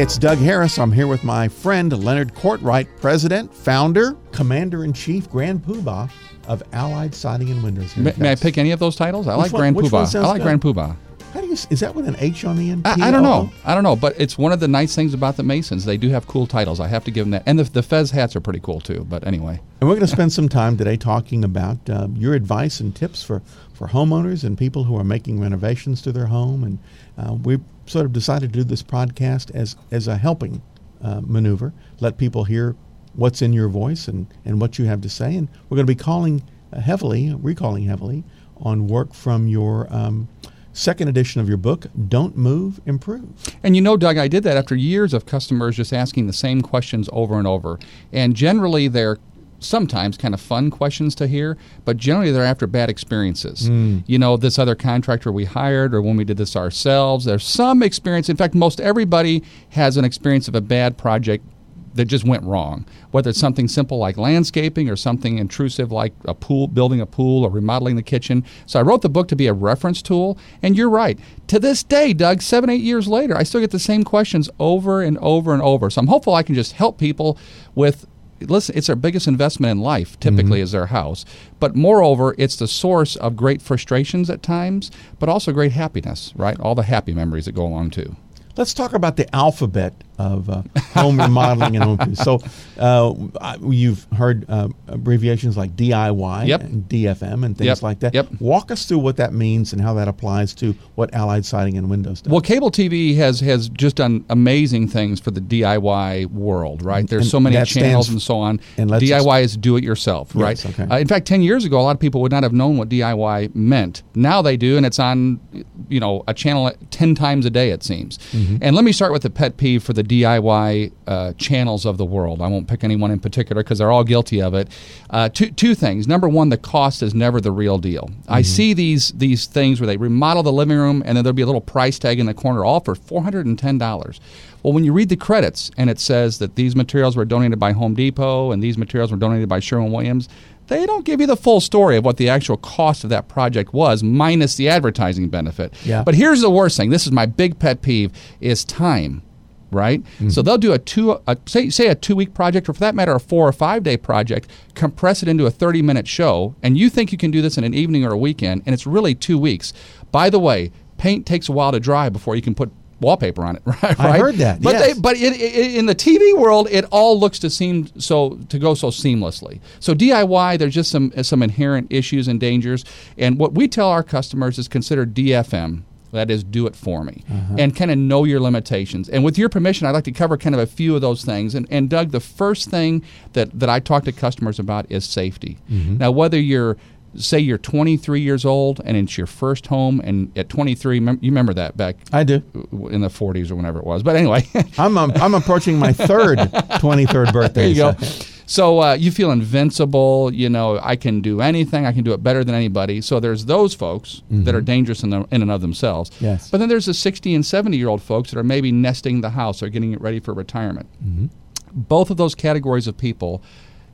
Hey, it's Doug Harris. I'm here with my friend Leonard Courtwright, President, Founder, Commander in Chief, Grand Poobah of Allied Siding and Windows. May, may I pick any of those titles? I Which like one- Grand Poobah. I like good? Grand Poobah. How do you? Is that with an H on the end? I, I don't know. I don't know, but it's one of the nice things about the Masons. They do have cool titles. I have to give them that. And the, the Fez hats are pretty cool too. But anyway, And we're going to spend some time today talking about uh, your advice and tips for, for homeowners and people who are making renovations to their home. And uh, we sort of decided to do this podcast as, as a helping uh, maneuver, let people hear what's in your voice and, and what you have to say. And we're going to be calling heavily, recalling heavily, on work from your um, second edition of your book, Don't Move, Improve. And you know, Doug, I did that after years of customers just asking the same questions over and over. And generally, they're sometimes kind of fun questions to hear, but generally they're after bad experiences. You know, this other contractor we hired, or when we did this ourselves, there's some experience. In fact, most everybody has an experience of a bad project that just went wrong. Whether it's something simple like landscaping or something intrusive like a pool, building a pool or remodeling the kitchen. So I wrote the book to be a reference tool. And you're right. To this day, Doug, seven, eight years later, I still get the same questions over and over and over. So I'm hopeful I can just help people with. Listen, it's their biggest investment in life, typically, mm-hmm. is their house. But moreover, it's the source of great frustrations at times, but also great happiness, right? All the happy memories that go along too. Let's talk about the alphabet of uh, home remodeling and home improvement. So, uh, I- you've heard uh, abbreviations like DIY Yep. and DFM and things Yep. like that. Yep. Walk us through what that means and how that applies to what Allied Siding and Windows does. Well, cable TV has has just done amazing things for the DIY world, right? There's And so many channels and so on. and DIY is do it yourself, right? Yes, okay. Uh, in fact, 10 years ago, a lot of people would not have known what DIY meant. Now they do, and it's on, you know, a channel 10 times a day, it seems. Mm-hmm. And let me start with the pet peeve for the DIY uh, channels of the world. I won't pick anyone in particular because they're all guilty of it. Uh, two, two things. Number one, the cost is never the real deal. I see these these things where they remodel the living room and then there'll be a little price tag in the corner, all for $410. Well, when you read the credits and it says that these materials were donated by Home Depot and these materials were donated by Sherwin Williams, they don't give you the full story of what the actual cost of that project was, minus the advertising benefit. Yeah. But here's the worst thing. This is my big pet peeve: is time. Right, so mm-hmm. they'll do a two, a, say, say a two-week project, or for that matter, a four or five-day project, compress it into a thirty-minute show, and you think you can do this in an evening or a weekend, and it's really two weeks. By the way, paint takes a while to dry before you can put wallpaper on it. Right? I heard that, But yes. they, but in, in, in the TV world, it all looks to seem so to go so seamlessly. So DIY, there's just some some inherent issues and dangers. And what we tell our customers is consider DFM. That is, do it for me, uh-huh. and kind of know your limitations. And with your permission, I'd like to cover kind of a few of those things. And, and Doug, the first thing that, that I talk to customers about is safety. Mm-hmm. Now, whether you're say you're 23 years old and it's your first home, and at 23, mem- you remember that back I do. in the 40s or whenever it was. But anyway, I'm, I'm approaching my third 23rd birthday. there you go. so- So uh, you feel invincible. You know, I can do anything. I can do it better than anybody. So there's those folks that are dangerous in, the, in and of themselves. Yes. But then there's the 60 and 70 year old folks that are maybe nesting the house or getting it ready for retirement. Both of those categories of people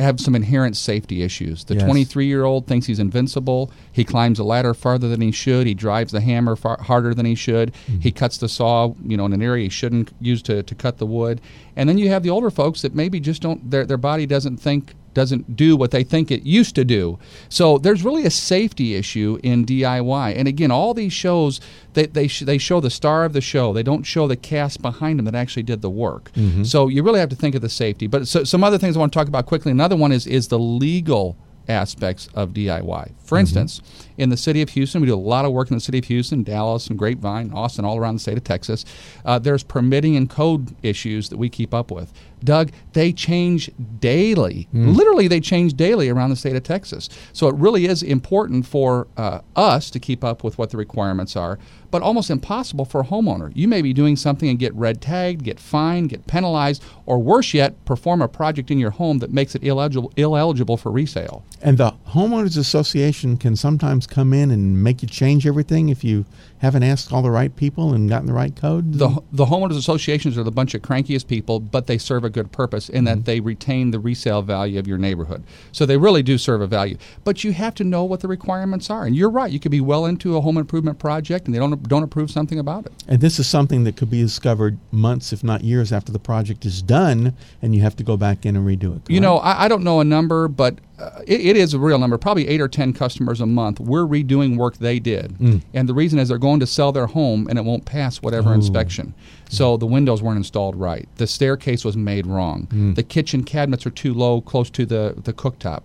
have some inherent safety issues. The Yes. 23 year old thinks he's invincible. He climbs a ladder farther than he should. He drives the hammer far harder than he should. Mm-hmm. He cuts the saw, you know, in an area he shouldn't use to, to cut the wood. And then you have the older folks that maybe just don't their their body doesn't think doesn't do what they think it used to do. So there's really a safety issue in DIY. And again, all these shows they they, sh- they show the star of the show. They don't show the cast behind them that actually did the work. Mm-hmm. So you really have to think of the safety. But so, some other things I want to talk about quickly. Another one is is the legal aspects of DIY. For mm-hmm. instance, in the city of Houston, we do a lot of work in the city of Houston, Dallas, and Grapevine, Austin, all around the state of Texas. Uh, there's permitting and code issues that we keep up with. Doug, they change daily. Literally, they change daily around the state of Texas. So it really is important for uh, us to keep up with what the requirements are, but almost impossible for a homeowner. You may be doing something and get red tagged, get fined, get penalized, or worse yet, perform a project in your home that makes it illegible, ineligible for resale. And the homeowners association can sometimes come in and make you change everything if you haven't asked all the right people and gotten the right code. The, the homeowners associations are the bunch of crankiest people, but they serve a good purpose in that mm-hmm. they retain the resale value of your neighborhood. So they really do serve a value. But you have to know what the requirements are. And you're right, you could be well into a home improvement project and they don't don't approve something about it. and this is something that could be discovered months, if not years, after the project is done, and you have to go back in and redo it. You know, I, I don't know a number, but uh, it, it is a real number. Probably eight or ten customers a month. We're redoing work they did, mm. and the reason is they're going to sell their home and it won't pass whatever inspection. Mm. So the windows weren't installed right. The staircase was made wrong. Mm. The kitchen cabinets are too low, close to the the cooktop.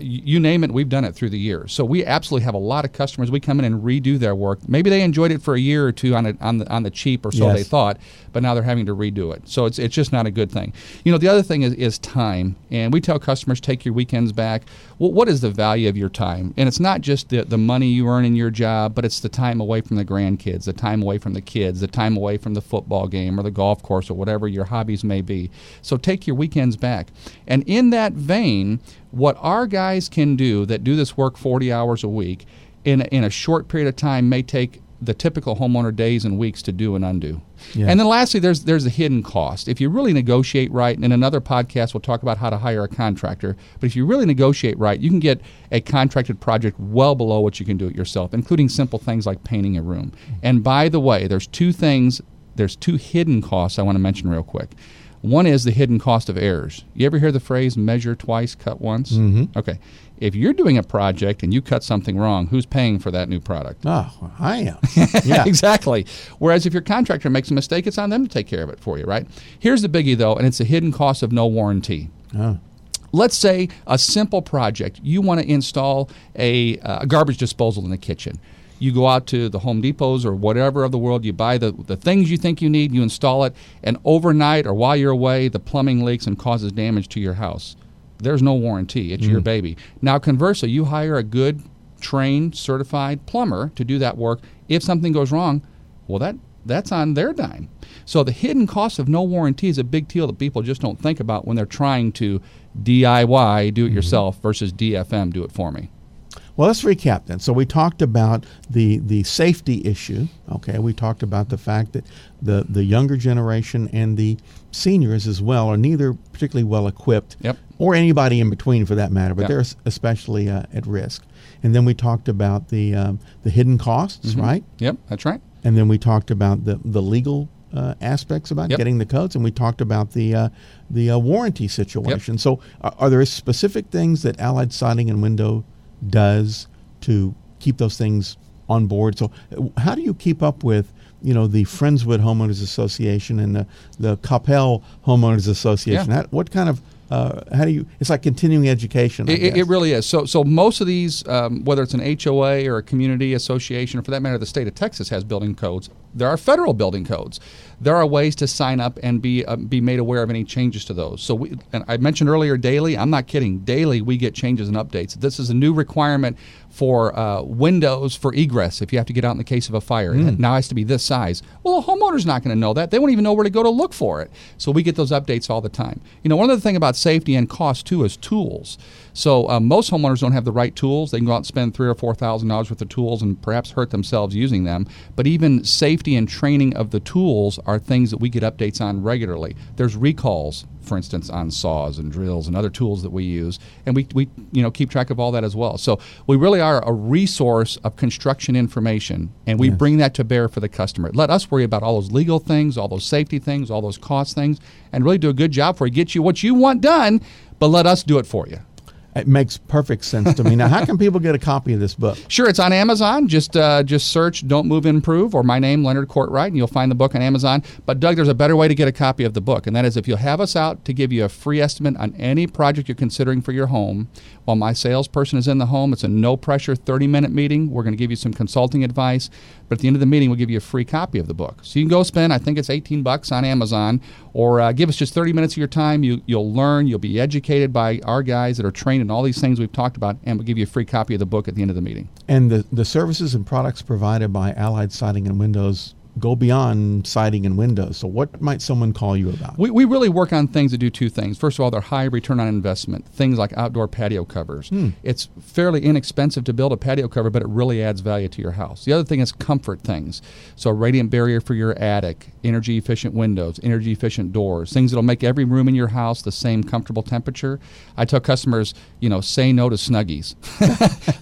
You you name it, we've done it through the years. So we absolutely have a lot of customers. We come in and redo their work. Maybe they enjoyed it for a year or two on, a, on the on the cheap, or so Yes. they thought, but now they're having to redo it. So it's it's just not a good thing. You know, the other thing is, is time, and we tell customers take your weekends back. Well, what is the value of your time? And it's not just the the money you earn in your job, but it's the time away from the grandkids, the time away from the kids, the time away from the football game or the golf course or whatever your hobbies may be. So take your weekends back. And in that vein, what our guys can do that do this work 40 hours a week in in a short period of time may take the typical homeowner days and weeks to do and undo. Yeah. And then lastly, there's there's a hidden cost. If you really negotiate right, and in another podcast we'll talk about how to hire a contractor. But if you really negotiate right, you can get a contracted project well below what you can do it yourself, including simple things like painting a room. And by the way, there's two things. There's two hidden costs I want to mention real quick. One is the hidden cost of errors. You ever hear the phrase "measure twice, cut once"? Mm-hmm. Okay. If you're doing a project and you cut something wrong, who's paying for that new product? Oh, I am. Yeah. exactly. Whereas if your contractor makes a mistake, it's on them to take care of it for you, right? Here's the biggie though, and it's a hidden cost of no warranty. Oh. Let's say a simple project. You want to install a, uh, a garbage disposal in the kitchen. You go out to the Home Depots or whatever of the world, you buy the, the things you think you need, you install it, and overnight or while you're away, the plumbing leaks and causes damage to your house. There's no warranty. It's your mm. baby. Now, conversely, you hire a good, trained, certified plumber to do that work. If something goes wrong, well, that that's on their dime. So the hidden cost of no warranty is a big deal that people just don't think about when they're trying to DIY, do it mm-hmm. yourself, versus DFM, do it for me. Well, let's recap then. So we talked about the the safety issue. Okay, we talked about the fact that the the younger generation and the seniors as well are neither particularly well equipped, Yep. or anybody in between for that matter. But Yep. they're especially uh, at risk. And then we talked about the um, the hidden costs, Mm-hmm. right? Yep, that's right. And then we talked about the the legal uh, aspects about Yep. getting the codes, and we talked about the uh, the uh, warranty situation. So, are, are there specific things that Allied Siding and Window does to keep those things on board? So, uh, how do you keep up with you know the Friendswood Homeowners Association and the the Capel Homeowners Association? Yeah. How, what kind of uh, how do you? It's like continuing education. It, it, it really is. So, so most of these, um, whether it's an HOA or a community association, or for that matter, the state of Texas has building codes. There are federal building codes. There are ways to sign up and be uh, be made aware of any changes to those. So, we, and I mentioned earlier, daily. I'm not kidding. Daily, we get changes and updates. This is a new requirement for uh, windows for egress. If you have to get out in the case of a fire, it now has to be this size. Well, a homeowner's not going to know that. They won't even know where to go to look for it. So we get those updates all the time. You know, one other thing about safety and cost too is tools. So uh, most homeowners don't have the right tools. They can go out and spend three or four thousand dollars worth of tools and perhaps hurt themselves using them. But even safety and training of the tools are things that we get updates on regularly. There's recalls, for instance, on saws and drills and other tools that we use, and we, we you know keep track of all that as well. So we really are a resource of construction information, and we bring that to bear for the customer. Let us worry about all those legal things, all those safety things, all those cost things, and really do a good job for you, get you what you want done. But let us do it for you. It makes perfect sense to me. Now, how can people get a copy of this book? Sure, it's on Amazon. Just uh, just search "Don't Move, Improve" or my name, Leonard Courtwright, and you'll find the book on Amazon. But Doug, there's a better way to get a copy of the book, and that is if you'll have us out to give you a free estimate on any project you're considering for your home. While my salesperson is in the home, it's a no pressure 30 minute meeting. We're going to give you some consulting advice, but at the end of the meeting, we'll give you a free copy of the book. So you can go spend, I think it's 18 bucks on Amazon, or uh, give us just 30 minutes of your time. You you'll learn, you'll be educated by our guys that are trained in all these things we've talked about, and we'll give you a free copy of the book at the end of the meeting. And the, the services and products provided by Allied Siding and Windows go beyond siding and windows. So, what might someone call you about? We, we really work on things that do two things. First of all, they're high return on investment. Things like outdoor patio covers. Hmm. It's fairly inexpensive to build a patio cover, but it really adds value to your house. The other thing is comfort things. So, a radiant barrier for your attic, energy efficient windows, energy efficient doors, things that'll make every room in your house the same comfortable temperature. I tell customers, you know, say no to snuggies.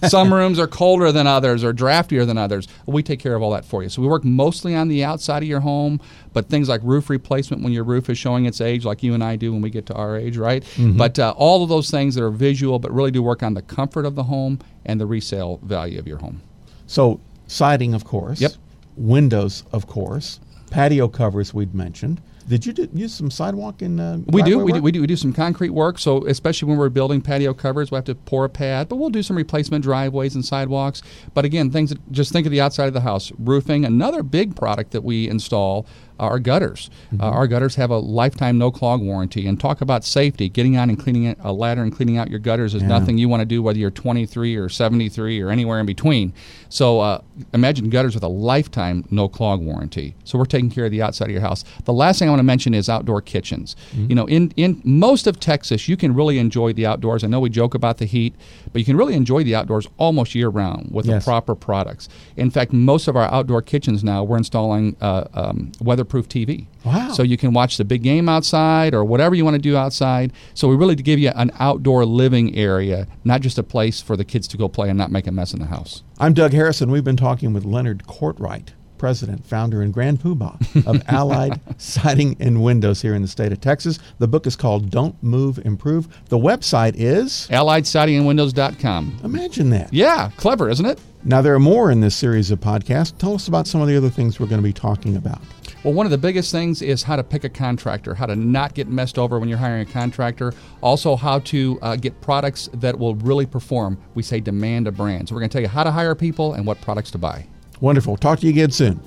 Some rooms are colder than others or draftier than others. We take care of all that for you. So, we work mostly on the outside of your home, but things like roof replacement when your roof is showing its age, like you and I do when we get to our age, right? But uh, all of those things that are visual, but really do work on the comfort of the home and the resale value of your home. So, siding, of course. Yep. Windows, of course. Patio covers, we'd mentioned. Did you do, use some sidewalk in? Uh, We do, we do, we do, we do some concrete work. So especially when we're building patio covers, we have to pour a pad, but we'll do some replacement driveways and sidewalks. But again, things that just think of the outside of the house. Roofing, another big product that we install are gutters. Uh, our gutters have a lifetime no clog warranty. And talk about safety. Getting on and cleaning a ladder and cleaning out your gutters is Yeah. nothing you want to do whether you're 23 or 73 or anywhere in between. So uh, imagine gutters with a lifetime no clog warranty. So we're taking care of the outside of your house. The last thing I want to mention is outdoor kitchens. You know, in in most of Texas, you can really enjoy the outdoors. I know we joke about the heat, but you can really enjoy the outdoors almost year round with Yes. the proper products. In fact, most of our outdoor kitchens now we're installing uh, um, weatherproof TV. Wow. So you can watch the big game outside or whatever you want to do outside. So we really give you an outdoor living area, not just a place for the kids to go play and not make a mess in the house. I'm Doug Harrison. We've been talking with Leonard Courtwright, president, founder, and grand poobah of Allied Siding and Windows here in the state of Texas. The book is called Don't Move, Improve. The website is, AlliedSidingandWindows.com. imagine that. Yeah, clever, isn't it? Now, there are more in this series of podcasts. Tell us about some of the other things we're going to be talking about. Well, one of the biggest things is how to pick a contractor, how to not get messed over when you're hiring a contractor. Also, how to uh, get products that will really perform. We say demand a brand. So, we're going to tell you how to hire people and what products to buy. Wonderful. Talk to you again soon.